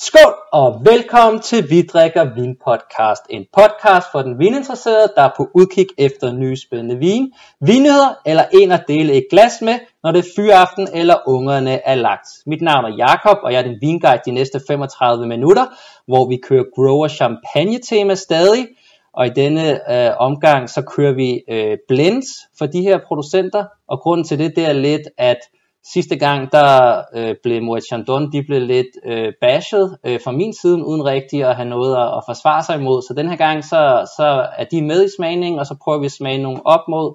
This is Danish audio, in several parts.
Skål og velkommen til Vi drikker vin podcast. En podcast for den vininteresserede, der er på udkig efter nye spændende vin, vinheder eller en at dele et glas med, når det er fyraften eller ungerne er lagt. Mit navn er Jakob og jeg er din vinguide de næste 35 minutter, hvor vi kører grower champagne tema stadig. Og i denne øh, omgang så kører vi øh, blends for de her producenter, og grunden til det, det er lidt, at Sidste gang, der øh, blev Moet Chandon, de blev lidt øh, bashed øh, fra min side, uden rigtig at have noget at, at forsvare sig imod. Så den her gang, så, så er de med i smagningen, og så prøver vi at smage nogle op mod,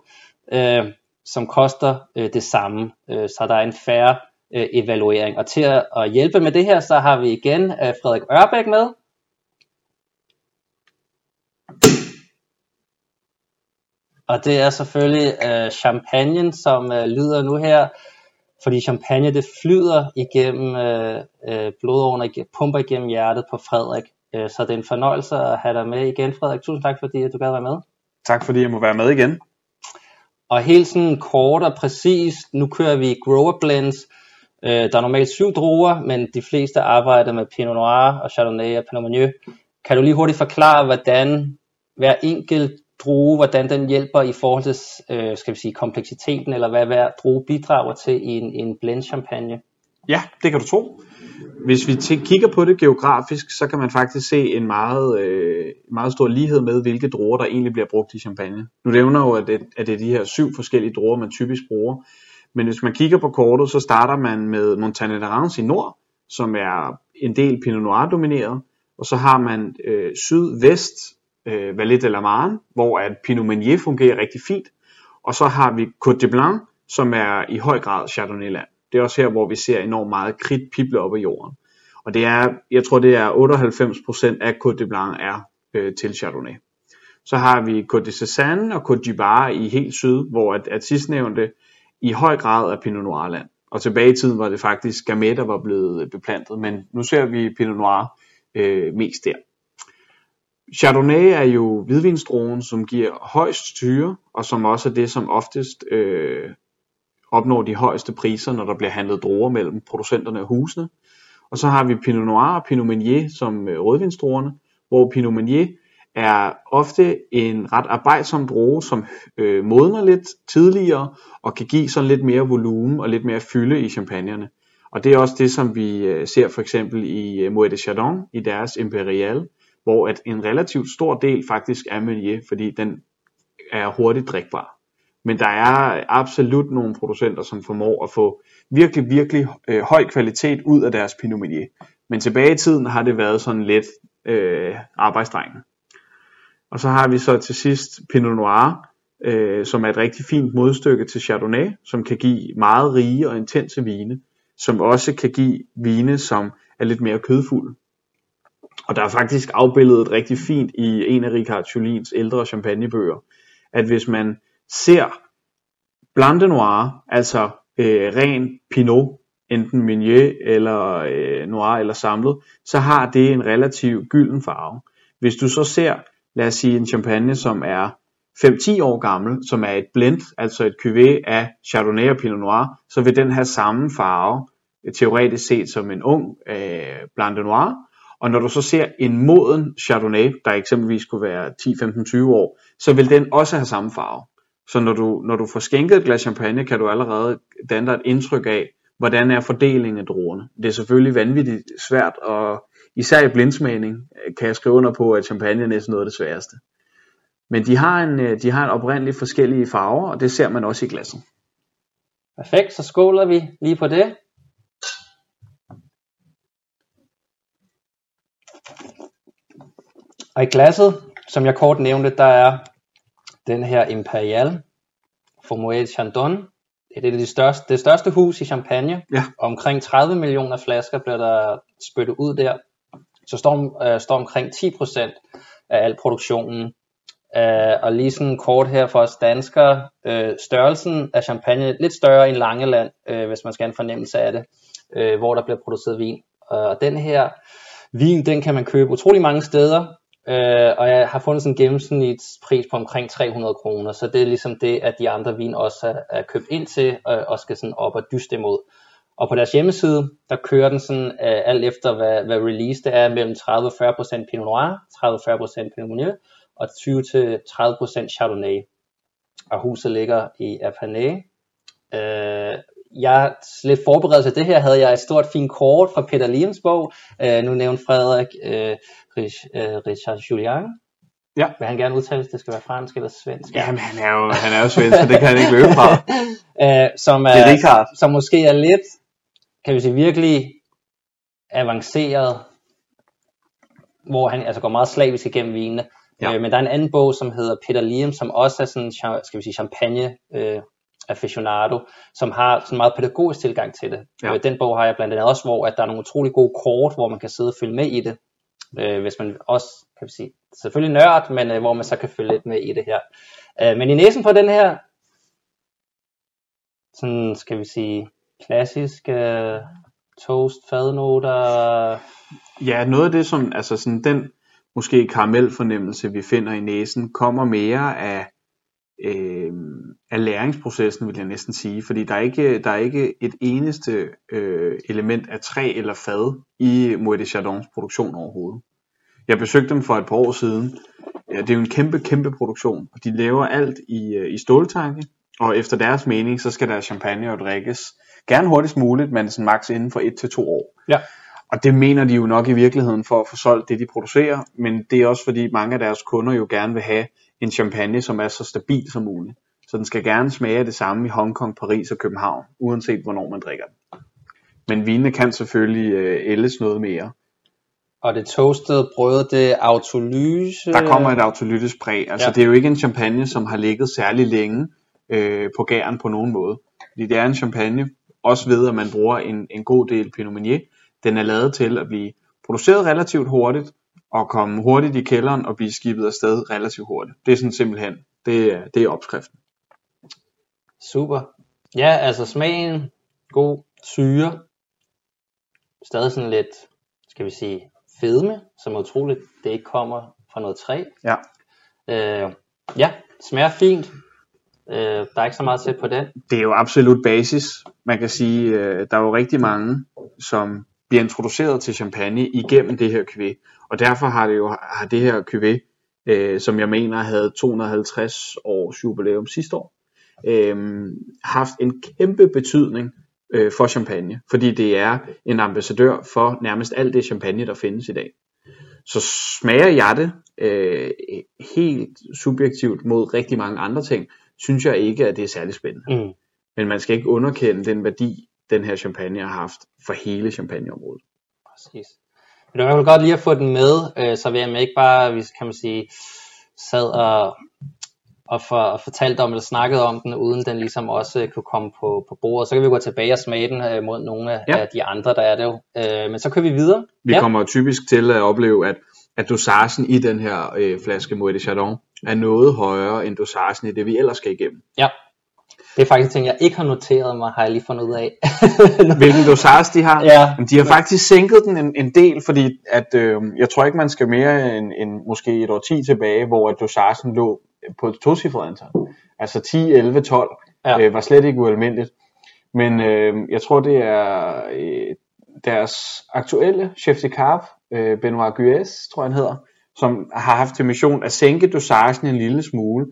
øh, som koster øh, det samme. Øh, så der er en færre øh, evaluering. Og til at, at hjælpe med det her, så har vi igen øh, Frederik Ørbæk med. Og det er selvfølgelig øh, champagne, som øh, lyder nu her fordi champagne det flyder igennem øh, øh, blodårene, pumper igennem hjertet på Frederik. Øh, så det er en fornøjelse at have dig med igen, Frederik. Tusind tak, fordi du gad være med. Tak, fordi jeg må være med igen. Og helt sådan kort og præcis, nu kører vi grower blends. Øh, der er normalt syv druer, men de fleste arbejder med Pinot Noir og Chardonnay og Pinot Meunier. Kan du lige hurtigt forklare, hvordan hver enkelt drue, hvordan den hjælper i forhold til øh, skal vi sige, kompleksiteten, eller hvad hver drue bidrager til i en, en blend champagne? Ja, det kan du tro. Hvis vi kigger på det geografisk, så kan man faktisk se en meget, øh, meget stor lighed med, hvilke druer, der egentlig bliver brugt i champagne. Nu nævner jo, at det, at det er de her syv forskellige druer, man typisk bruger. Men hvis man kigger på kortet, så starter man med Montagne d'Arance i nord, som er en del Pinot Noir domineret. Og så har man øh, syd-vest øh, Valet de la Marne, hvor at Pinot Meunier fungerer rigtig fint. Og så har vi Côte de Blanc, som er i høj grad Chardonnay-land. Det er også her, hvor vi ser enormt meget kridt pible op i jorden. Og det er, jeg tror det er 98% af Côte de Blanc er øh, til Chardonnay. Så har vi Côte de Cézanne og Côte du Bar i helt syd, hvor at, at sidstnævnte i høj grad er Pinot Noir land. Og tilbage i tiden var det faktisk Gamay, der var blevet beplantet, men nu ser vi Pinot Noir øh, mest der. Chardonnay er jo hvidvinsdruen, som giver højst syre, og som også er det, som oftest øh, opnår de højeste priser, når der bliver handlet druer mellem producenterne og husene. Og så har vi Pinot Noir og Pinot Meunier som øh, rødvinsdruerne, hvor Pinot Meunier er ofte en ret arbejdsom droge, som øh, modner lidt tidligere og kan give sådan lidt mere volumen og lidt mere fylde i champagnerne. Og det er også det, som vi øh, ser for eksempel i øh, Moet de Chardon i deres Imperial, hvor at en relativt stor del faktisk er Meunier, fordi den er hurtigt drikbar. Men der er absolut nogle producenter, som formår at få virkelig, virkelig øh, høj kvalitet ud af deres Pinot Meunier. Men tilbage i tiden har det været sådan lidt øh, arbejdsdrengen. Og så har vi så til sidst Pinot Noir, øh, som er et rigtig fint modstykke til Chardonnay, som kan give meget rige og intense vine, som også kan give vine, som er lidt mere kødfulde. Og der er faktisk afbildet rigtig fint i en af Richard Jolins ældre champagnebøger, at hvis man ser Blanc de Noir, altså øh, ren Pinot, enten Meunier eller øh, Noir eller samlet, så har det en relativ gylden farve. Hvis du så ser, lad os sige en champagne, som er 5-10 år gammel, som er et blend, altså et cuvée af Chardonnay og Pinot Noir, så vil den have samme farve, teoretisk set som en ung øh, Blanc de Noir, og når du så ser en moden Chardonnay, der eksempelvis kunne være 10, 15, 20 år, så vil den også have samme farve. Så når du, når du får skænket et glas champagne, kan du allerede danne dig et indtryk af, hvordan er fordelingen af druerne. Det er selvfølgelig vanvittigt svært, og især i blindsmagning øh, kan jeg skrive under på, at champagne er næsten noget af det sværeste. Men de har en, øh, de har en oprindeligt forskellige farver, og det ser man også i glasset. Perfekt, så skåler vi lige på det. Og i glasset, som jeg kort nævnte, der er den her Imperial for Moet Chandon. Det er det, største, det største hus i Champagne. Ja. Omkring 30 millioner flasker bliver der spyttet ud der. Så står, øh, står omkring 10% af al produktionen. Uh, og lige sådan kort her for os danskere, uh, størrelsen af champagne lidt større end Langeland, uh, hvis man skal have en fornemmelse af det, uh, hvor der bliver produceret vin. Og den her vin, den kan man købe utrolig mange steder, Øh, og jeg har fundet sådan en gennemsnitspris på omkring 300 kroner, så det er ligesom det, at de andre vin også er, er købt ind til, og, og skal sådan op og dyste imod. Og på deres hjemmeside, der kører den sådan øh, alt efter, hvad, hvad release det er, mellem 30-40% Pinot Noir, 30 40% Pinot Meunier og 20-30% Chardonnay. Og huset ligger i Apanay. øh, jeg lidt forberedt til det her, havde jeg et stort fint kort fra Peter Liams bog. Uh, nu nævnte Frederik uh, Rich, uh, Richard Julian. Ja. Vil han gerne udtale, det skal være fransk eller svensk? Jamen, han er jo, han er jo svensk, så det kan han ikke løbe fra. uh, som, er, Det er som måske er lidt, kan vi sige, virkelig avanceret, hvor han altså går meget slavisk igennem vinene. Ja. Ja. Øh, men der er en anden bog, som hedder Peter Liam, som også er sådan, skal vi sige, champagne øh, aficionado, som har sådan en meget pædagogisk tilgang til det. Ja. Øh, den bog har jeg blandt andet også, hvor at der er nogle utrolig gode kort, hvor man kan sidde og følge med i det. Øh, hvis man også, kan vi sige, selvfølgelig nørd, men øh, hvor man så kan følge lidt med i det her. Øh, men i næsen på den her, sådan skal vi sige, klassisk øh, toast, fadnoter, Ja, noget af det, som, altså sådan den måske karamelfornemmelse, vi finder i næsen, kommer mere af, øh, af læringsprocessen, vil jeg næsten sige. Fordi der er ikke, der er ikke et eneste øh, element af træ eller fad i Moët de Chardons produktion overhovedet. Jeg besøgte dem for et par år siden. Ja, det er jo en kæmpe, kæmpe produktion, og de laver alt i, øh, i ståltanke, og efter deres mening, så skal der champagne jo drikkes gerne hurtigst muligt, men sådan maks inden for et til to år. Ja. Og det mener de jo nok i virkeligheden for at få solgt det, de producerer, men det er også fordi mange af deres kunder jo gerne vil have en champagne, som er så stabil som muligt. Så den skal gerne smage af det samme i Hongkong, Paris og København, uanset hvornår man drikker den. Men vinene kan selvfølgelig øh, ældes noget mere. og det toastede brød, det er autolyse. Der kommer et autolytisk præg. Altså Ja. det er jo ikke en champagne, som har ligget særlig længe øh, på gæren på nogen måde. Fordi det er en champagne, også ved at man bruger en, en god del Pinot Meunier. Den er lavet til at blive produceret relativt hurtigt, og komme hurtigt i kælderen og blive skibet afsted relativt hurtigt. Det er sådan simpelthen, det er, det er opskriften. Super. Ja, altså smagen, god, syre, stadig sådan lidt, skal vi sige, fedme, som er utroligt, det ikke kommer fra noget træ. Ja. Øh, ja, smager fint. Øh, der er ikke så meget til på den. det er jo absolut basis. Man kan sige, øh, der er jo rigtig mange, som bliver introduceret til champagne igennem det her cuvée. Og derfor har det jo har det her cuvée, øh, som jeg mener havde 250 års jubilæum sidste år, øh, haft en kæmpe betydning øh, for champagne. Fordi det er en ambassadør for nærmest alt det champagne, der findes i dag. Så smager jeg det øh, helt subjektivt mod rigtig mange andre ting, synes jeg ikke, at det er særlig spændende. Mm. Men man skal ikke underkende den værdi, den her champagne har haft for hele champagneområdet. Præcis. Men det var i hvert fald godt lige at få den med, øh, så vi ikke bare, hvis kan man sige, sad og, og, for, og fortalte om, eller snakkede om den, uden den ligesom også øh, kunne komme på, på bordet. Så kan vi gå tilbage og smage den øh, mod nogle af, Ja. af de andre, der er det jo. Øh, men så kører vi videre. Vi ja. kommer typisk til at opleve, at, at dosagen i den her øh, flaske Moët de Chardon er noget højere end dosagen i det, vi ellers skal igennem. Ja. Det er faktisk ting, jeg ikke har noteret mig, har jeg lige fundet ud af. Hvilken dosage de har? Ja. Jamen, De har faktisk sænket den en, en del, fordi at, øh, jeg tror ikke, man skal mere end, end måske et år 10 tilbage, hvor at dosagen lå på et tocifret antal. Altså 10, 11, 12 Ja. øh, var slet ikke ualmindeligt. Men øh, jeg tror, det er øh, deres aktuelle chef de cave, øh, Benoit Guez, tror jeg han hedder, som har haft til mission at sænke dosagen en lille smule,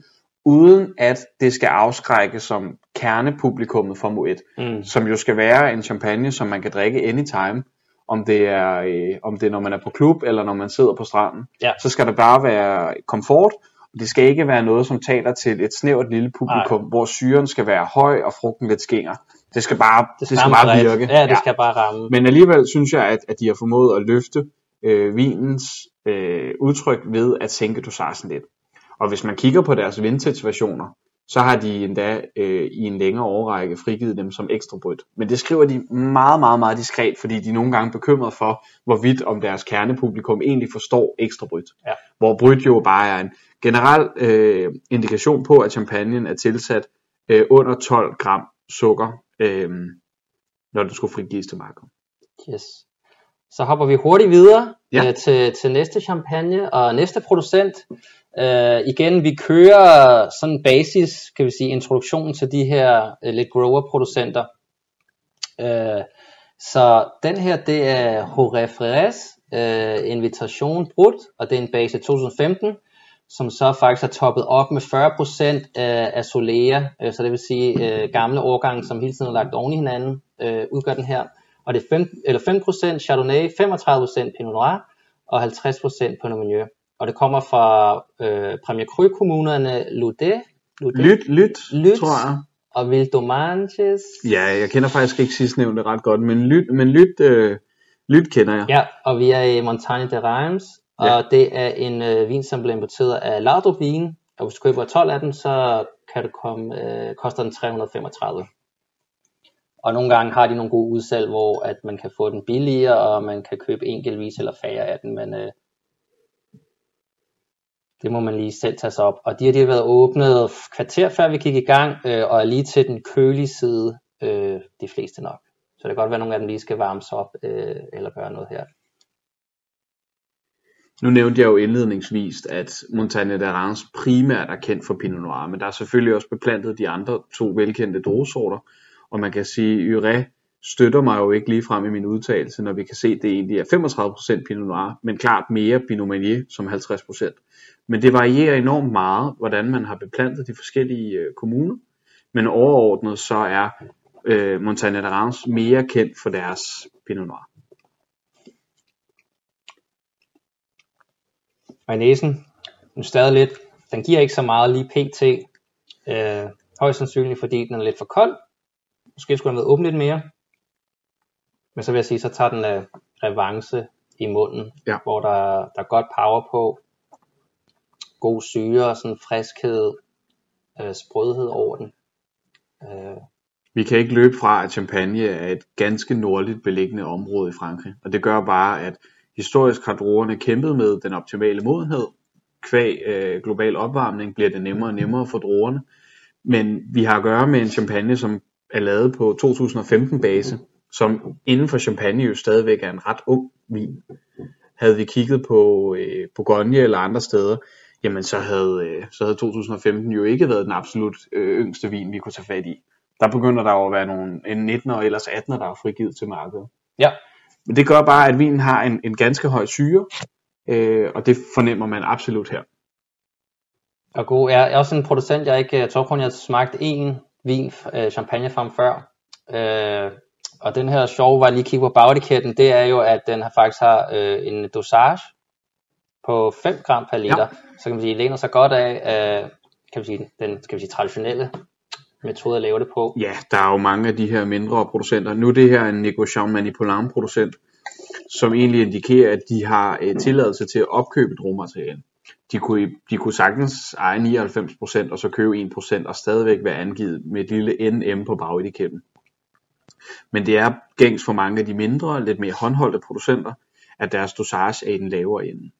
uden at det skal afskrække som kernepublikummet for Moet, Mm. som jo skal være en champagne, som man kan drikke anytime, om det er, øh, om det er når man er på klub, eller når man sidder på stranden. Ja. Så skal der bare være komfort, og det skal ikke være noget, som taler til et snævert lille publikum, Nej. hvor syren skal være høj, og frugten lidt skinger. Det skal bare, det skal, det skal bare virke. Ja, det skal bare ramme. Men alligevel synes jeg, at, at de har formået at løfte øh, vinens øh, udtryk ved at sænke dosagen lidt. Og hvis man kigger på deres vintage-versioner, så har de endda øh, i en længere årrække frigivet dem som ekstra bryt. Men det skriver de meget, meget, meget diskret, fordi de er nogle gange bekymrede for, hvorvidt om deres kernepublikum egentlig forstår ekstra bryt. Ja. Hvor bryt jo bare er en generel øh, indikation på, at champagnen er tilsat øh, under 12 gram sukker, øh, når den skulle frigives til markedet. Yes. Så hopper vi hurtigt videre Ja. øh, til, til næste champagne og næste producent. Øh, igen, vi kører sådan basis, kan vi sige, introduktionen til de her øh, lidt grower producenter. Øh, så den her, det er Jorge Freres øh, invitation brudt, og det er en base 2015, som så faktisk har toppet op med 40% af, af Solea, øh, så det vil sige øh, gamle årgange, som hele tiden er lagt oven i hinanden, øh, udgør den her. Og det er 5, eller 5% Chardonnay, 35% Pinot Noir og 50% Pinot Meunier. Og det kommer fra øh, Premier Cru kommunerne Lude, Lude Lyt, lyt, Lyt. tror jeg. og Vildomanches. Ja, jeg kender faktisk ikke sidstnævnte ret godt, men lyt, men lyt, øh, lyt kender jeg. Ja, og vi er i Montagne de Reims, og Ja. det er en øh, vin, som bliver importeret af Lardrup Vin, og hvis du køber 12 af dem, så kan det komme, øh, koster den 335. Og nogle gange har de nogle gode udsalg, hvor at man kan få den billigere, og man kan købe enkeltvis eller færre af den, men øh, det må man lige selv tage sig op. Og de har lige været åbnet kvarter før vi gik i gang, øh, og er lige til den kølige side, øh, de fleste nok. Så det kan godt være, at nogle af dem lige skal varmes op, øh, eller gøre noget her. Nu nævnte jeg jo indledningsvis, at Montagne de Reims primært er kendt for Pinot Noir, men der er selvfølgelig også beplantet de andre to velkendte druesorter, og man kan sige, at støtter mig jo ikke lige frem i min udtalelse, når vi kan se, at det egentlig er 35% Pinot Noir, men klart mere Pinot Meunier som 50%. Men det varierer enormt meget, hvordan man har beplantet de forskellige øh, kommuner, men overordnet så er øh, Montagne de Reims mere kendt for deres Pinot Noir. Mayonnaisen, den er stadig lidt, den giver ikke så meget lige pt. Øh, højst sandsynligt, fordi den er lidt for kold. Måske skulle den have været åben lidt mere. Men så vil jeg sige, så tager den øh, revanche i munden, Ja. hvor der, der er godt power på, god syre og sådan friskhed, øh, sprødhed over den. Øh, Vi kan ikke løbe fra, at Champagne er et ganske nordligt beliggende område i Frankrig, og det gør bare, at historisk har druerne kæmpet med den optimale modenhed. Kvæg øh, global opvarmning bliver det nemmere og nemmere for druerne, men vi har at gøre med en champagne, som er lavet på 2015 base, som inden for champagne jo stadigvæk er en ret ung vin. Havde vi kigget på øh, Bourgogne eller andre steder, jamen så havde, øh, så havde 2015 jo ikke været den absolut øh, yngste vin, vi kunne tage fat i. Der begynder der jo at være nogle, en 19'er og ellers 18'er, der er frigivet til markedet. ja, Men det gør bare, at vinen har en, en ganske høj syre, øh, og det fornemmer man absolut her. og god. Jeg er også en producent, jeg ikke, jeg tror kun, jeg har smagt én vin, øh, champagne fra ham før. Øh, og den her sjove, var lige kigge på bagetiketten, det er jo, at den har faktisk har øh, en dosage på 5 gram per liter. Ja. Så kan man sige, læner sig godt af, øh, kan man sige, den skal vi sige, traditionelle metode at lave det på. Ja, der er jo mange af de her mindre producenter. Nu er det her en Negociant Manipulam producent, som egentlig indikerer, at de har øh, tilladelse til at opkøbe et råmateriale. De kunne, de kunne sagtens eje 99% og så købe 1% og stadigvæk være angivet med et lille NM på bagetiketten. Men det er gængs for mange af de mindre, lidt mere håndholdte producenter, at deres dosage er i den lavere ende.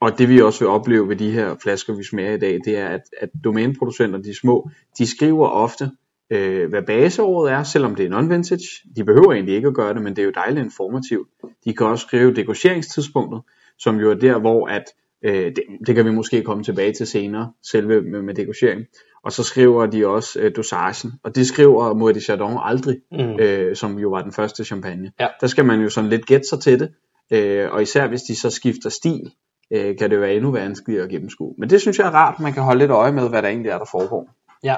Og det vi også vil opleve ved de her flasker, vi smager i dag, det er, at, at domæneproducenter, de små, de skriver ofte, øh, hvad baseåret er, selvom det er non-vintage. De behøver egentlig ikke at gøre det, men det er jo dejligt informativt. De kan også skrive dekoreringstidspunktet, som jo er der, hvor at, øh, det, det kan vi måske komme tilbage til senere, selve med, med degochering. Og så skriver de også øh, dosagen, og det skriver Moët de Chardon aldrig, Mm. øh, som jo var den første champagne. Ja. Der skal man jo sådan lidt gætte sig til det, øh, og især hvis de så skifter stil, øh, kan det jo være endnu vanskeligere at gennemskue. Men det synes jeg er rart, man kan holde lidt øje med, hvad der egentlig er, der foregår. Ja,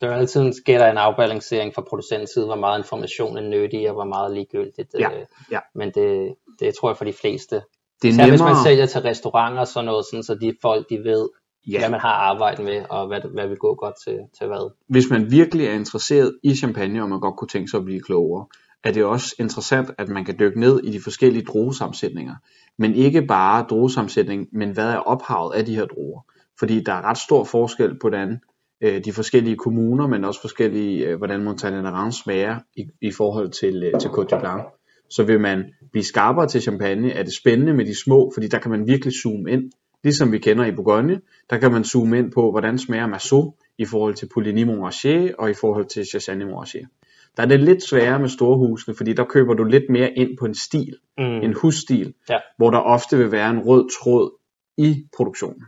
der er altid en, sker en afbalancering fra producentens side, hvor meget information er nyttig, og hvor meget ligegyldigt. Ja, øh, ja. Men det, det tror jeg for de fleste. Det er Især hvis man nemmere, sælger til restauranter og sådan noget, sådan, så de folk de ved, ja. hvad man har arbejdet med, og hvad, hvad vil gå godt til, til hvad. hvis man virkelig er interesseret i champagne, og man godt kunne tænke sig at blive klogere, er det også interessant, at man kan dykke ned i de forskellige druesammensætninger. Men ikke bare druesammensætning, men hvad er ophavet af de her druer. Fordi der er ret stor forskel på hvordan øh, de forskellige kommuner, men også forskellige, øh, hvordan Montagne Reims smager i, i forhold til, øh, til Côte de Blanc. Så vil man blive skarpere til champagne, er det spændende med de små, fordi der kan man virkelig zoome ind. Ligesom vi kender i Bourgogne, der kan man zoome ind på, hvordan smager Massot i forhold til Pouligny Montrachet og i forhold til Chassagne Montrachet. Der er det lidt sværere med storhusene, fordi der køber du lidt mere ind på en stil, Mm. en husstil, Ja. hvor der ofte vil være en rød tråd i produktionen.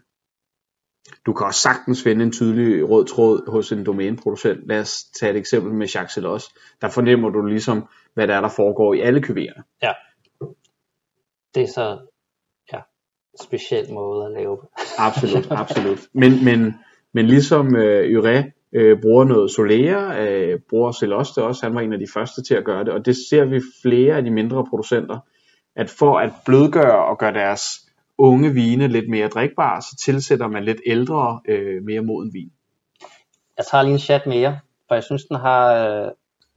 Du kan også sagtens finde en tydelig rød tråd hos en domæneproducent. Lad os tage et eksempel med Jacques Celos. Der fornemmer du ligesom, hvad der er, der foregår i alle kuverterne. Ja. Det er så speciel måde at lave. Absolut, absolut. Men, men, men ligesom øh, Ure øh, bruger noget Solera, øh, bruger Celoste også, han var en af de første til at gøre det, og det ser vi flere af de mindre producenter, at for at blødgøre og gøre deres unge vine lidt mere drikbare, så tilsætter man lidt ældre, øh, mere moden vin. Jeg tager lige en chat mere, for jeg synes, den har øh,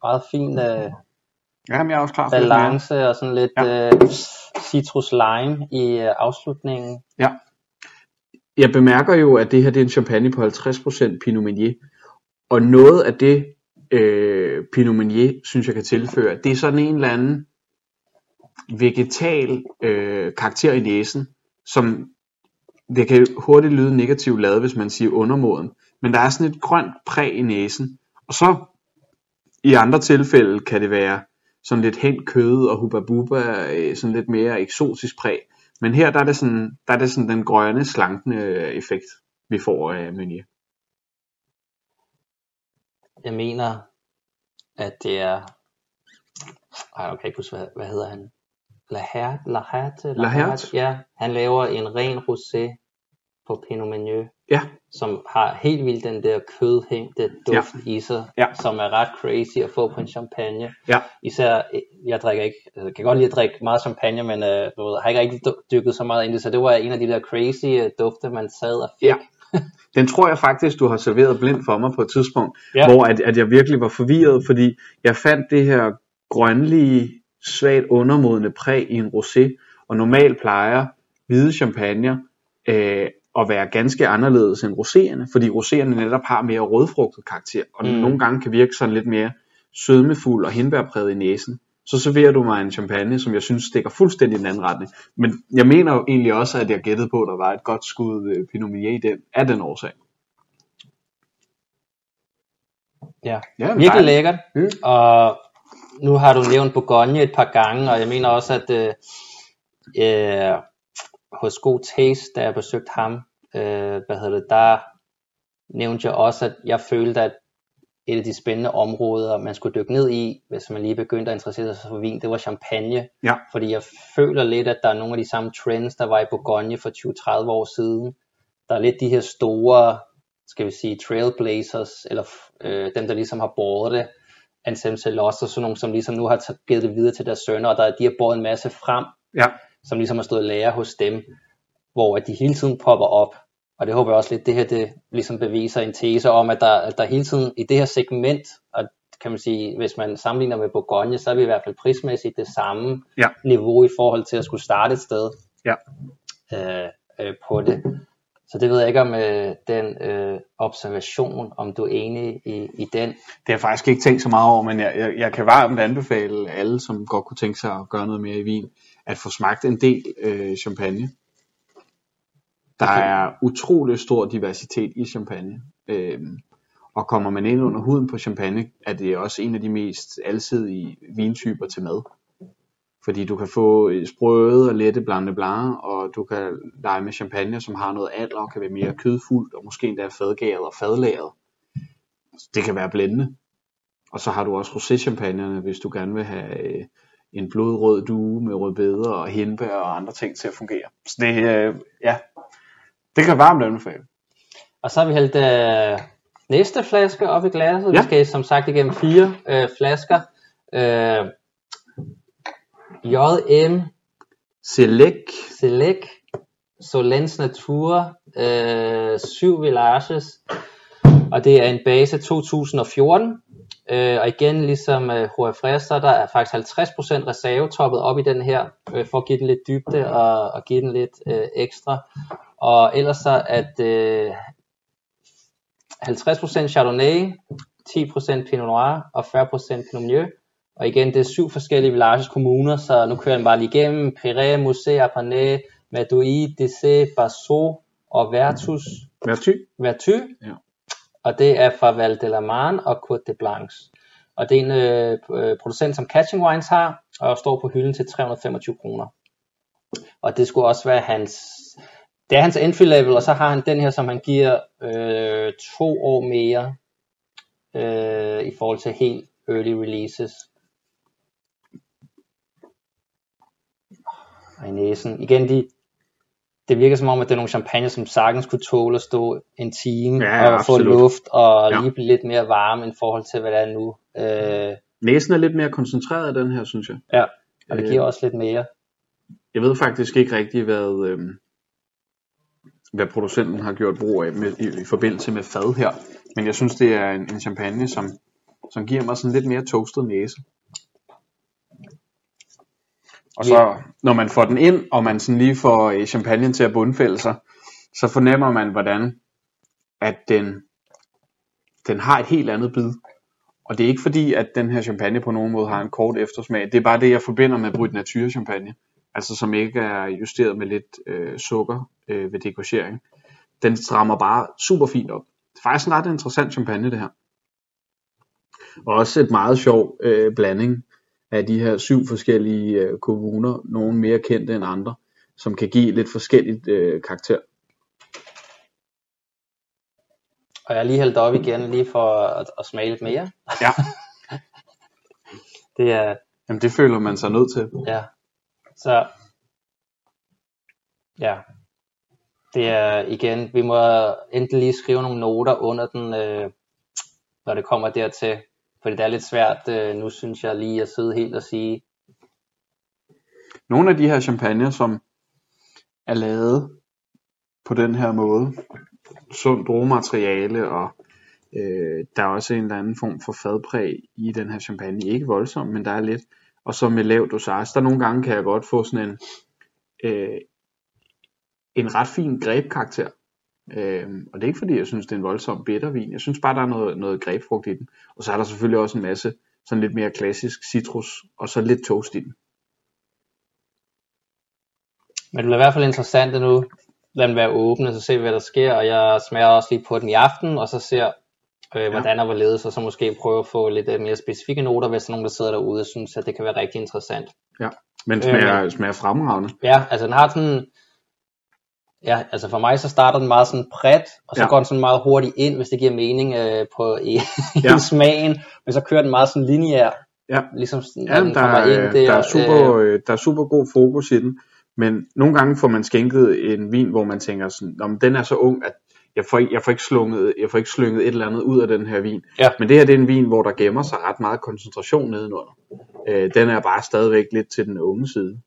meget fin øh, Ja, men jeg er også klar balance og sådan lidt Ja. øh, citrus lime i øh, afslutningen. Ja. Jeg bemærker jo, at det her det er en champagne på 50% Pinot Meunier, og noget af det øh, Pinot Meunier, synes jeg kan tilføre, det er sådan en eller anden vegetal øh, karakter i næsen, som det kan hurtigt lyde negativt lavet, hvis man siger undermoden, men der er sådan et grønt præg i næsen, og så i andre tilfælde kan det være sådan lidt hen kød og hubba bubba, øh, sådan lidt mere eksotisk præg. Men her der er det sådan, der er det sådan den grønne, slankende øh, effekt, vi får af Meunier. Jeg mener, at det er... Ej, jeg kan ikke huske, hvad, hvad hedder han? Lahert? Lahert? Lahert? Ja, han laver en ren rosé på Pinot Meunier, Ja, som har helt vildt den der kødhængte duft ja. i sig, Ja. som er ret crazy at få på en champagne. ja, Især, jeg drikker ikke, altså, jeg kan godt lide at drikke meget champagne, men øh, du ved, har ikke rigtig dy- dykket så meget ind i det, så det var en af de der crazy øh, dufte, man sad og fik. ja. Den tror jeg faktisk, du har serveret blind for mig på et tidspunkt, ja. hvor at, at jeg virkelig var forvirret, fordi jeg fandt det her grønlige, svagt undermodende præg i en rosé, og normalt plejer hvide champagne øh, at være ganske anderledes end roséerne, fordi roséerne netop har mere rødfrugtet karakter, og Mm. nogle gange kan virke sådan lidt mere sødmefuld og hindbærpræget i næsen. Så serverer du mig en champagne, som jeg synes stikker fuldstændig i den anden retning. Men jeg mener jo egentlig også, at jeg gættede på, at der var et godt skud øh, Pinot Meunier i den, af den årsag. Ja. Ja, Virkelig dejligt. lækkert. Mm. Og nu har du nævnt Bourgogne et par gange, og jeg mener også, at øh, øh, hos God Taste, da jeg besøgte ham, øh, hvad hedder det, der nævnte jeg også, at jeg følte, at et af de spændende områder, man skulle dykke ned i, hvis man lige begyndte at interessere sig for vin, det var champagne. Ja. Fordi jeg føler lidt, at der er nogle af de samme trends, der var i Bourgogne for 20-30 år siden. Der er lidt de her store, skal vi sige, trailblazers, eller øh, dem, der ligesom har båret det, Anselm Celos og sådan nogle, som ligesom nu har taget- givet det videre til deres sønner, og der, de har båret en masse frem, Ja, som ligesom har stået lærer hos dem, hvor at de hele tiden popper op. Og det håber jeg også lidt, det her det ligesom beviser en tese om, at der, at der hele tiden i det her segment, og kan man sige, hvis man sammenligner med Bourgogne, så er vi i hvert fald prismæssigt det samme Ja. niveau i forhold til at skulle starte et sted ja. øh, øh, på det. Så det ved jeg ikke om øh, den øh, observation, om du er enig i, i den. Det har jeg faktisk ikke tænkt så meget over, men jeg, jeg, jeg kan varmt anbefale alle, som godt kunne tænke sig at gøre noget mere i vin, at få smagt en del øh, champagne. Der Okay. er utrolig stor diversitet i champagne. Øhm, og kommer man ind under huden på champagne, er det også en af de mest alsidige vintyper til mad. Fordi du kan få øh, sprøde og lette blande blanc, og du kan lege med champagne, som har noget alder og kan være mere kødfuldt, og måske endda fadgæret og fadlagret. Det kan være blændende. Og så har du også rosé-champagnerne, hvis du gerne vil have øh, en blodrød due med rødbeder og hindbær og andre ting til at fungere. Så det, øh, ja, det kan varmt anbefale. Og så har vi hældt øh, næste flaske op i glasset. Ja. Vi skal som sagt igennem fire øh, flasker. Øh, JM Select, Select Solens Natur øh, 7 Villages. Og det er en base 2014. Øh, og igen, ligesom øh, HF der er faktisk 50% reserve toppet op i den her, øh, for at give den lidt dybde og, og give den lidt øh, ekstra. Og ellers så at øh, 50% Chardonnay, 10% Pinot Noir og 40% Pinot Meunier. Og igen, det er syv forskellige villages kommuner, så nu kører jeg den bare lige igennem. Perret, Musée, Aparnay, Madouy, Dessé, Barceau og Vertus, Verty. Vertu. Ja. Og det er fra Val de la Marne og Côte de Blanche. Og det er en øh, producent, som Catching Wines har, og står på hylden til 325 kroner. Og det skulle også være hans det er hans entry level, og så har han den her, som han giver øh, to år mere øh, i forhold til helt early releases. Og i næsen. Igen, de, det virker som om, at det er nogle champagne, som sagtens kunne tåle at stå en time Ja, ja, og få absolut. luft og Ja. lige blive lidt mere varme i forhold til, hvad det er nu. Øh, Næsen er lidt mere koncentreret af den her, synes jeg. ja, og det Øh, giver også lidt mere. Jeg ved faktisk ikke rigtigt, hvad, øh, hvad producenten har gjort brug af med, i, i forbindelse med fad her. Men jeg synes, det er en, en champagne, som, som giver mig sådan lidt mere toastet næse. Og så, når man får den ind, og man sådan lige får champagne champagnen til at bundfælde sig, så fornemmer man, hvordan at den, den har et helt andet bid. Og det er ikke fordi, at den her champagne på nogen måde har en kort eftersmag. Det er bare det, jeg forbinder med Brut Nature champagne. Altså som ikke er justeret med lidt øh, sukker øh, ved degorgering. Den strammer bare super fint op. Det er faktisk en ret interessant champagne, det her. Og også et meget sjov øh, blanding af de her syv forskellige øh, kommuner. Nogle mere kendte end andre, som kan give lidt forskelligt øh, karakter. Og jeg lige hældt op igen, lige for at, at smage lidt mere. Ja, Det er, Jamen, det føler man sig nødt til. Ja. Så ja. Det er igen, vi må enten lige skrive nogle noter under den, øh, når det kommer dertil. Fordi det er lidt svært, øh, nu synes jeg lige at sidde helt og sige, Nogle af de her champagne, som er lavet på den her måde, sundt råmateriale, og øh, der er også en eller anden form for fadpræg i den her champagne. Ikke voldsomt, men der er lidt. Og så med lav dosage, der nogle gange kan jeg godt få sådan en, øh, en ret fin grebkarakter. Øh, og det er ikke fordi, jeg synes, det er en voldsom bitter vin. Jeg synes bare, der er noget, noget grebfrugt i den. Og så er der selvfølgelig også en masse sådan lidt mere klassisk citrus, og så lidt toast i den. men det bliver i hvert fald interessant nu. Lad den være åben, og så se hvad der sker. Og jeg smager også lige på den i aften, og så ser øh, hvordan og hvorledes, og så måske prøve at få lidt øh, mere specifikke noter, hvis der er nogen, der sidder derude og synes, at det kan være rigtig interessant. Ja, men smager, Øh, smager fremragende. Ja, altså den har sådan, ja, altså for mig så starter den meget sådan bredt, og så Ja. går den sådan meget hurtigt ind, hvis det giver mening øh, på i, Ja. i smagen, men så kører den meget sådan lineær, Ja. ligesom sådan, Ja, der, er, ind der. der, er super, øh, øh, der er super god fokus i den, men nogle gange får man skænket en vin, hvor man tænker sådan, "Nå, men den er så ung, at jeg får, ikke, jeg, får ikke slunget, jeg får ikke slynget et eller andet ud af den her vin. Ja. Men det her det er en vin, hvor der gemmer sig ret meget koncentration nedenunder. Øh, den er bare stadigvæk lidt til den unge side.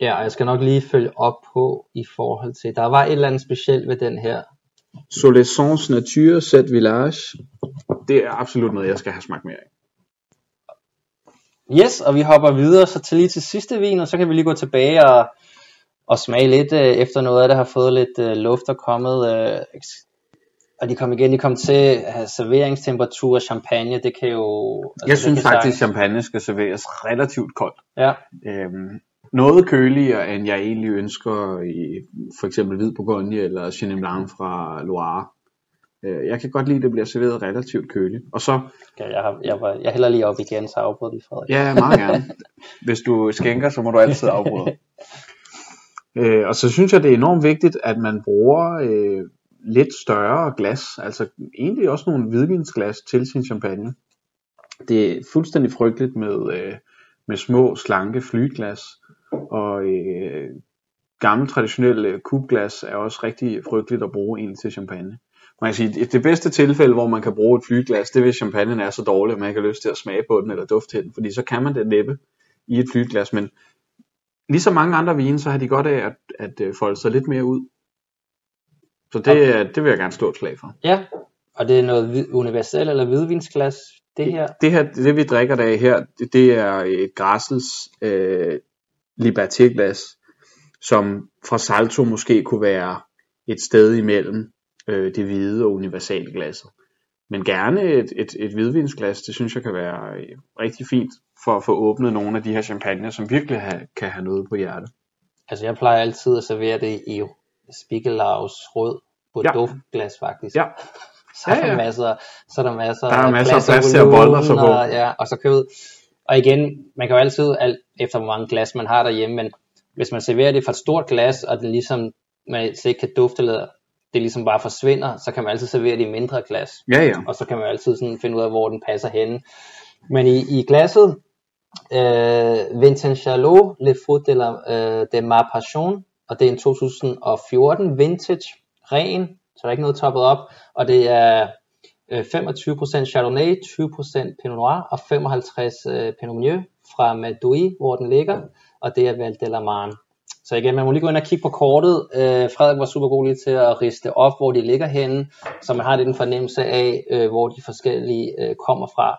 Ja, og jeg skal nok lige følge op på i forhold til, der var et eller andet specielt ved den her. Solessence Nature Set Village, det er absolut noget, jeg skal have smagt mere af. Yes, og vi hopper videre så til lige til sidste vin, og så kan vi lige gå tilbage og, og smage lidt øh, efter noget af det har fået lidt øh, luft og kommet. Øh, og de kom igen, de kom til at have serveringstemperatur og champagne, det kan jo... Altså, Jeg synes faktisk, sagtens- champagne skal serveres relativt koldt. Ja, Øhm, noget køligere, end jeg egentlig ønsker i for eksempel Hvid Bourgogne eller Chenin Blanc fra Loire. Øh, jeg kan godt lide, at det bliver serveret relativt køligt. Og så, okay, jeg, har, jeg, var, jeg hælder lige op igen, så afbryder vi Frederik. ja, meget gerne. Hvis du skænker, så må du altid afbryde. øh, og så synes jeg, det er enormt vigtigt, at man bruger øh, lidt større glas. Altså egentlig også nogle hvidvinsglas til sin champagne. Det er fuldstændig frygteligt med, øh, med små, slanke flyglas. Og øh, gammel traditionelle kubglas er også rigtig frygteligt at bruge egentlig til champagne. Man kan sige, det- det bedste tilfælde, hvor man kan bruge et flyglas, det er hvis champagnen er så dårlig, at man ikke har lyst til at smage på den eller dufte til den, fordi så kan man det næppe i et flyglas, men ligesom mange andre vine, så har de godt af at, at øh, folde sig lidt mere ud. Så det, er- det vil jeg gerne slå et slag for. Ja, og det er noget hvid- universel eller hvidvinsglas, det her. Det her, det vi drikker der her, det, det er et Grassels øh, Liberté-glas, som fra Salto måske kunne være et sted imellem øh, det hvide og universalglasset. Men gerne et, et, et hvidvinsglas, det synes jeg kan være øh, rigtig fint for at få åbnet nogle af de her champagne, som virkelig ha, kan have noget på hjertet. Altså jeg plejer altid at servere det i Spiegellaus rød på Ja. ja. duftglas faktisk. Ja. Så er Ja, der ja. masser, så er der masser, Der er masser af plads og boltre sig på. Og, ja, og så ud. Og igen, man kan jo altid, alt efter hvor mange glas man har derhjemme, men hvis man serverer det fra et stort glas, og det ligesom, man ikke kan dufte, eller det ligesom bare forsvinder, så kan man altid servere det i mindre glas. Ja, ja. Og så kan man altid sådan finde ud af, hvor den passer henne. Men i, i glasset, øh, Vincent Chalot, Le Fruit de, la, øh, de ma Passion, og det er en 2014 vintage, ren, så der er ikke noget toppet op, og det er øh, 25% Chardonnay, 20% Pinot Noir og 55% øh, Pinot Meunier fra Madouy, hvor den ligger, og det er Val de la Marne. Så igen, man må lige gå ind og kigge på kortet. Øh, Frederik var super god lige til at riste op, hvor de ligger henne, så man har lidt en fornemmelse af, øh, hvor de forskellige øh, kommer fra.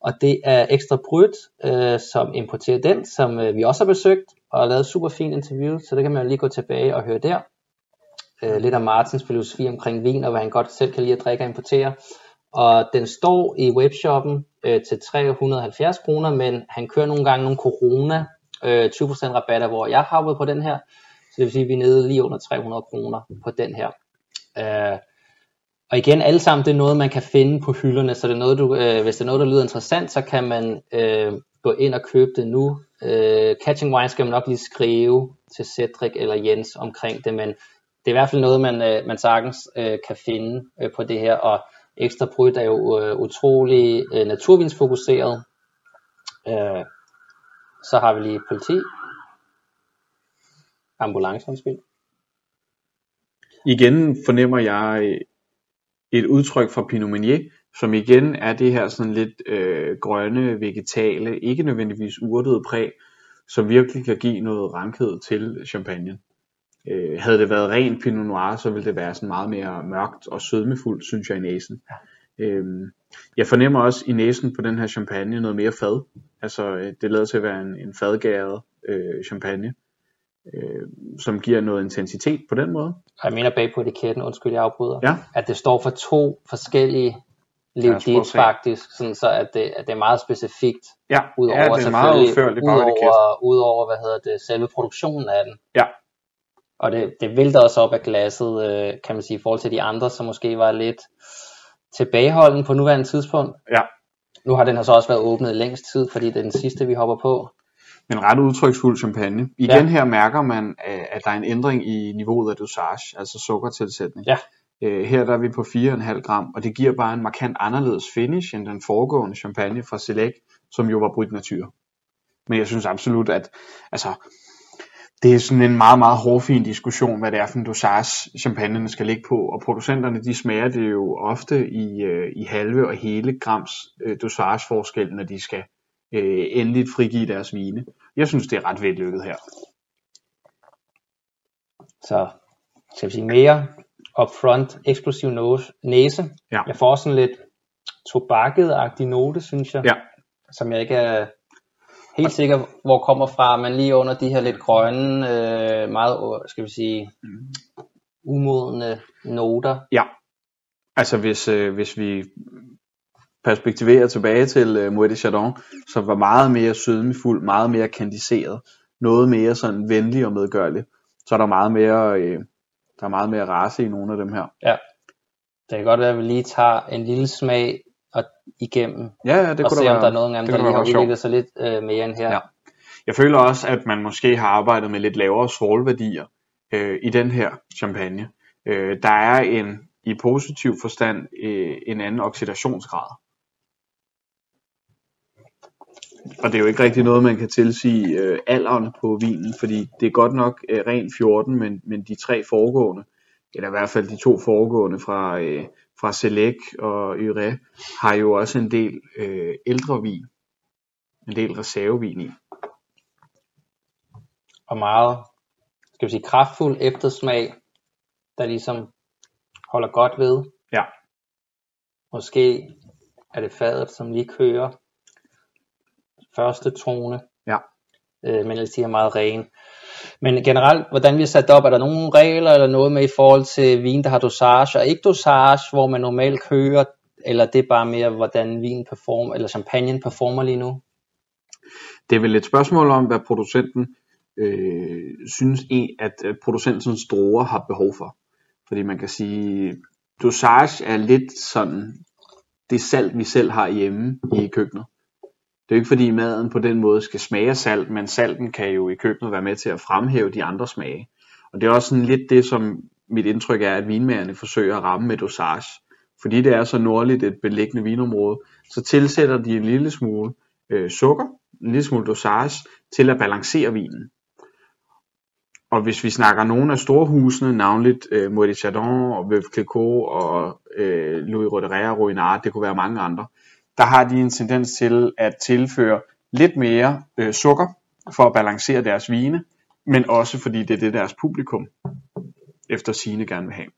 Og det er Ekstra Bryt, øh, som importerer den, som øh, vi også har besøgt, og lavet super fint interview, så det kan man jo lige gå tilbage og høre der. Øh, lidt om Martins filosofi omkring vin, og hvad han godt selv kan lide at drikke og importere. Og den står i webshoppen øh, til 370 kroner, men han kører nogle gange nogle corona øh, 20% rabatter, hvor jeg har på den her. Så det vil sige, at vi er nede lige under 300 kroner på den her. Øh, og igen, alle sammen, det er noget, man kan finde på hylderne, så det er noget, du, øh, hvis det er noget, der lyder interessant, så kan man øh, gå ind og købe det nu. Øh, Catching Wine skal man nok lige skrive til Cedric eller Jens omkring det, men det er i hvert fald noget, man, øh, man sagtens øh, kan finde øh, på det her, og Ekstra Bryt er jo øh, utrolig øh, naturvinsfokuseret. Øh, så har vi lige politi, ambulance, undskyld. Igen fornemmer jeg et udtryk fra Pinot Meunier, som igen er det her sådan lidt øh, grønne, vegetale, ikke nødvendigvis urtede præg, som virkelig kan give noget rankhed til champagne. Øh, havde det været ren Pinot Noir, så ville det være sådan meget mere mørkt og sødmefuldt, synes jeg, i næsen. Ja. Øhm, jeg fornemmer også i næsen på den her champagne noget mere fad. Altså øh, det lader til at være en, en fadgæret øh, champagne, øh, som giver noget intensitet på den måde. Jeg mener bag på etiketten, undskyld jeg afbryder, ja. at det står for to forskellige Leodit faktisk, sådan så at det, at det er meget specifikt. Ja, udover, ja det er meget udførligt. Udover, udover, hvad hedder det, selve produktionen af den. Ja. Og det, det vælter også op af glasset, øh, kan man sige, i forhold til de andre, som måske var lidt tilbageholden på nuværende tidspunkt. Ja. Nu har den her så også været åbnet længst tid, fordi det er den sidste, vi hopper på. Men ret udtryksfuld champagne. Igen ja. her mærker man, at der er en ændring i niveauet af dosage, altså sukkertilsætning. Ja. Øh, her der er vi på 4,5 gram, og det giver bare en markant anderledes finish end den foregående champagne fra Select, som jo var Brut Natur. Men jeg synes absolut, at altså, det er sådan en meget, meget hårfin diskussion, hvad det er for en dosage champagnerne skal ligge på, og producenterne de smager det jo ofte i, øh, i halve og hele grams øh, dosageforskel, når de skal øh, endeligt frigive deres vine. Jeg synes, det er ret vellykket her. Så skal vi sige mere upfront, eksplosiv næse. Ja. Jeg får sådan lidt tobakket-agtig note, synes jeg. Ja. Som jeg ikke er helt sikker, hvor kommer fra, men lige under de her lidt grønne, øh, meget, skal vi sige, umodne noter. Ja, altså hvis, øh, hvis vi perspektiverer tilbage til øh, Moët de Chardon, som var meget mere sødmefuld, meget mere kandiseret, noget mere sådan venlig og medgørlig, så er der meget mere, øh, der er meget mere race i nogle af dem her. Ja, det kan godt være, at vi lige tager en lille smag og igennem, ja, ja, det og kunne se, der om være, der er nogen af dem, der lige har udviklet sig lidt øh, mere end her. Ja. Jeg føler også, at man måske har arbejdet med lidt lavere svovlværdier øh, i den her champagne. Øh, der er en i positiv forstand øh, en anden oxidationsgrad. Og det er jo ikke rigtig noget, man kan tilsige øh, alderen på vinen, fordi det er godt nok øh, rent 14, men, men de tre foregående, eller i hvert fald de to foregående fra, øh, fra Select og Yré, har jo også en del øh, ældre vin, en del reservevin i. Og meget, skal vi sige, kraftfuld eftersmag, der ligesom holder godt ved. Ja. Måske er det fadet, som lige kører første tone. Ja. Øh, men ellers de er meget ren. Men generelt, hvordan vi har sat op, er der nogle regler eller noget med i forhold til vin, der har dosage og ikke dosage, hvor man normalt kører, eller det er bare mere, hvordan vin performer, eller champagne performer lige nu? Det er vel et spørgsmål om, hvad producenten øh, synes, at øh, producentens druer har behov for. Fordi man kan sige, dosage er lidt sådan det salt, vi selv har hjemme i køkkenet. Det er jo ikke fordi maden på den måde skal smage salt, men salten kan jo i køkkenet være med til at fremhæve de andre smage. Og det er også sådan lidt det, som mit indtryk er, at vinmagerne forsøger at ramme med dosage. Fordi det er så nordligt et beliggende vinområde, så tilsætter de en lille smule øh, sukker, en lille smule dosage, til at balancere vinen. Og hvis vi snakker nogle af storhusene, navnligt øh, Moët Chardon og Veuve Clicquot og øh, Louis Roederer og Ruinart, det kunne være mange andre, der har de en tendens til at tilføre lidt mere øh, sukker for at balancere deres vine, men også fordi det er det deres publikum efter sine gerne vil have.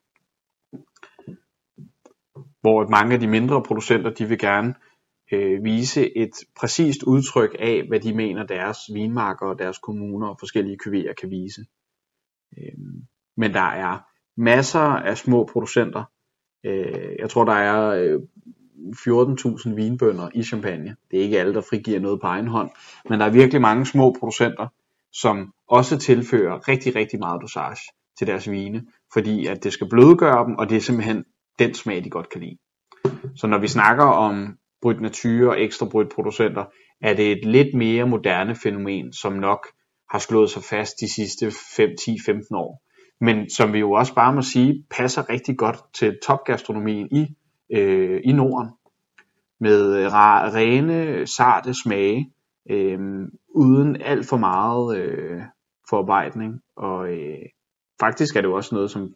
Hvor mange af de mindre producenter, de vil gerne øh, vise et præcist udtryk af, hvad de mener deres vinmarker og deres kommuner og forskellige kuvéer kan vise. Øh, men der er masser af små producenter. Øh, jeg tror, der er øh, 14.000 vinbønder i Champagne. Det er ikke alle, der frigiver noget på egen hånd, men der er virkelig mange små producenter, som også tilfører rigtig, rigtig meget dosage til deres vine, fordi at det skal blødgøre dem, og det er simpelthen den smag, de godt kan lide. Så når vi snakker om Bryt Nature og ekstra Bryt producenter, er det et lidt mere moderne fænomen, som nok har slået sig fast de sidste 5, 10, 15 år. Men som vi jo også bare må sige, passer rigtig godt til topgastronomien i, øh, i Norden. Med rene, sarte smage, øh, uden alt for meget øh, forarbejdning. Og øh, faktisk er det jo også noget, som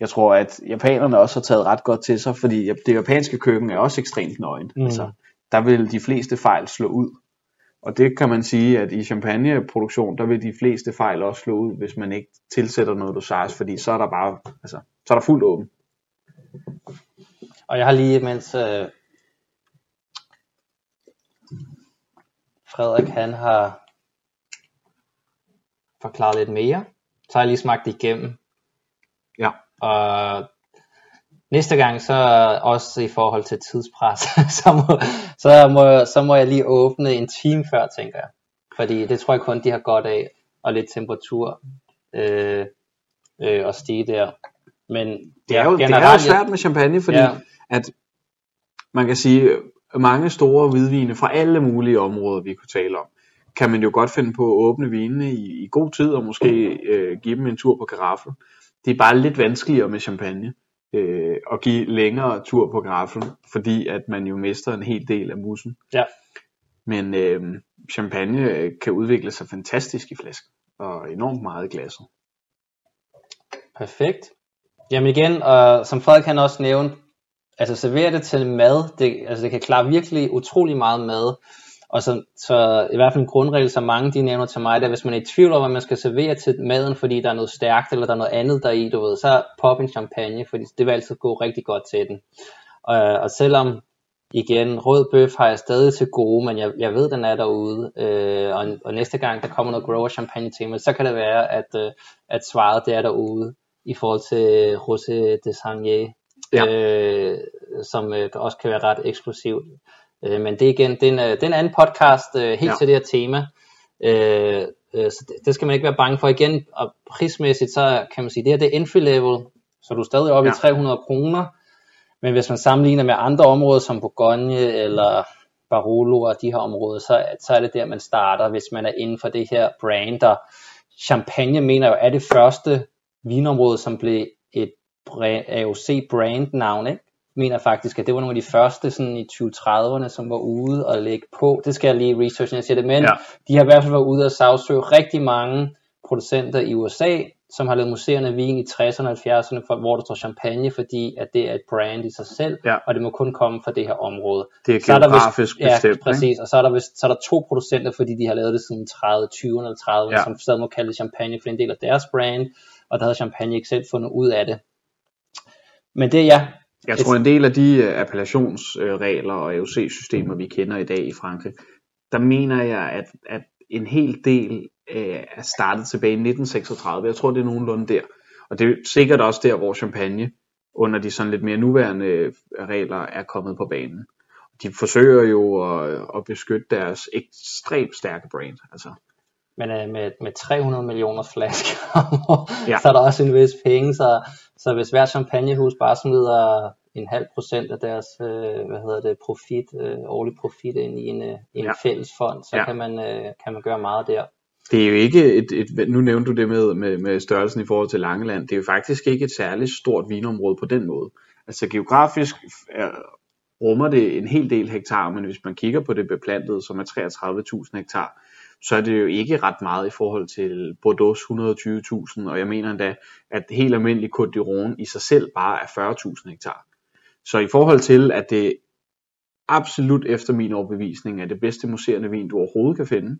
jeg tror, at japanerne også har taget ret godt til sig, fordi det japanske køkken er også ekstremt nøgen. Mm. Altså, der vil de fleste fejl slå ud. Og det kan man sige, at i champagneproduktion, der vil de fleste fejl også slå ud, hvis man ikke tilsætter noget dosage, fordi så er der bare, altså, så er der fuldt åben. Og jeg har lige, mens øh, Frederik han har forklaret lidt mere, så har jeg lige smagt igennem. Ja. Og næste gang, så også i forhold til tidspres, så må, så, må, så må jeg lige åbne en time før, tænker jeg. Fordi det tror jeg kun, de har godt af, og lidt temperatur øh, øh, og stige der. Men det er jo, generelt, det er jo svært med champagne, fordi ja. At man kan sige, mange store hvidvine fra alle mulige områder, vi kunne tale om, kan man jo godt finde på at åbne vinene i, i god tid, og måske øh, give dem en tur på karaffel. Det er bare lidt vanskeligere med champagne øh, at give længere tur på karaffel, fordi at man jo mister en hel del af mussen. Ja. Men øh, champagne kan udvikle sig fantastisk i flasken, og enormt meget i glasset. Perfekt. Jamen igen, og som Frederik kan også nævne, altså servere det til mad, det, altså det kan klare virkelig utrolig meget mad. Og så, så i hvert fald en grundregel, som mange de nævner til mig, det er, hvis man er i tvivl om, hvad man skal servere til maden, fordi der er noget stærkt, eller der er noget andet der i, du ved, så pop en champagne, fordi det vil altid gå rigtig godt til den. Og, og selvom, igen, rød bøf har jeg stadig til gode, men jeg, jeg ved, den er derude, øh, og, og næste gang, der kommer noget grower champagne til mig, så kan det være, at, øh, at svaret det er derude, i forhold til Rosé de Sangé, ja. øh, som øh, også kan være ret eksplosivt. Øh, men det er igen, det er en, øh, det er en anden podcast øh, helt ja. til det her tema. Øh, øh, så det, det skal man ikke være bange for. Igen, og prismæssigt, så kan man sige, det her det er entry level, så du er stadig oppe ja. i 300 kroner. Men hvis man sammenligner med andre områder som Bourgogne eller Barolo og de her områder, så, så er det der, man starter, hvis man er inden for det her brand. Og Champagne mener jo er det første vinområde, som blev et AOC brand navn, ikke? mener faktisk, at det var nogle af de første sådan i 2030'erne, som var ude og lægge på. Det skal jeg lige researche, når jeg siger det, men ja. de har i hvert fald været ude og sagsøge rigtig mange producenter i USA, som har lavet museerne vin i 60'erne og 70'erne, for, hvor der står champagne, fordi at det er et brand i sig selv, ja. og det må kun komme fra det her område. Det er så er der vist, bestemt. Ja, præcis, og så er, der vist, så er der to producenter, fordi de har lavet det siden 30, 20'erne eller 30'erne, ja. som stadig må kalde det champagne for en del af deres brand, og der havde champagne ikke selv fundet ud af det. Men det ja, jeg tror en del af de øh, appellationsregler og AOC-systemer, vi kender i dag i Frankrig, der mener jeg, at, at en hel del øh, er startet tilbage i 1936. Jeg tror, det er nogenlunde der. Og det er sikkert også der, hvor champagne under de sådan lidt mere nuværende øh, regler er kommet på banen. De forsøger jo at, at beskytte deres ekstremt stærke brand. Altså, men øh, med, med 300 millioner flasker, ja. så er der også en vis penge, så, så hvis hver champagnehus bare smider en halv procent af deres øh, hvad hedder det, profit, øh, årlig profit ind i en, øh, en Ja. fælles fond, så Ja. kan, man, øh, kan man gøre meget der. Det er jo ikke et, et nu nævnte du det med, med, med størrelsen i forhold til Langeland, det er jo faktisk ikke et særligt stort vinområde på den måde. Altså geografisk er, rummer det en hel del hektar, men hvis man kigger på det beplantede, som er 33.000 hektar, så er det jo ikke ret meget i forhold til Bordeaux 120.000, og jeg mener endda, at helt almindelig Côte d'Iron i sig selv bare er 40.000 hektar. Så i forhold til, at det absolut efter min overbevisning er det bedste museerne vin, du overhovedet kan finde,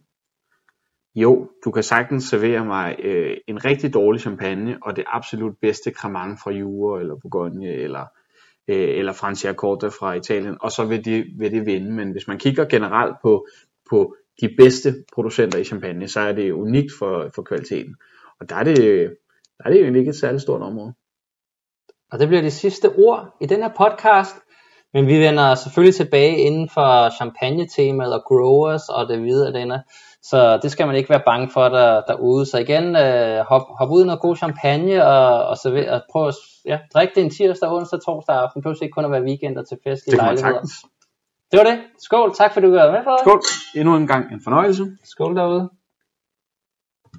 jo, du kan sagtens servere mig øh, en rigtig dårlig champagne, og det absolut bedste cremant fra Jura, eller Bourgogne, eller, øh, eller Franciacorta fra Italien, og så vil det, vil det vinde. Men hvis man kigger generelt på, på de bedste producenter i champagne, så er det unikt for, for kvaliteten. Og der er det, der er det egentlig ikke et særligt stort område. Og det bliver de sidste ord i den her podcast. Men vi vender selvfølgelig tilbage inden for champagne-temaet og growers og det videre denne. Så det skal man ikke være bange for der, derude. Så igen, øh, hop, hop ud i noget god champagne og, og, server, og prøv at ja, drikke det en tirsdag, onsdag, torsdag aften. Det behøver ikke kun at være weekender til festlige Det lejligheder. sagtens. Det var det. Skål. Tak for at du var med, Frederik. Skål. Endnu en gang en fornøjelse. Skål derude.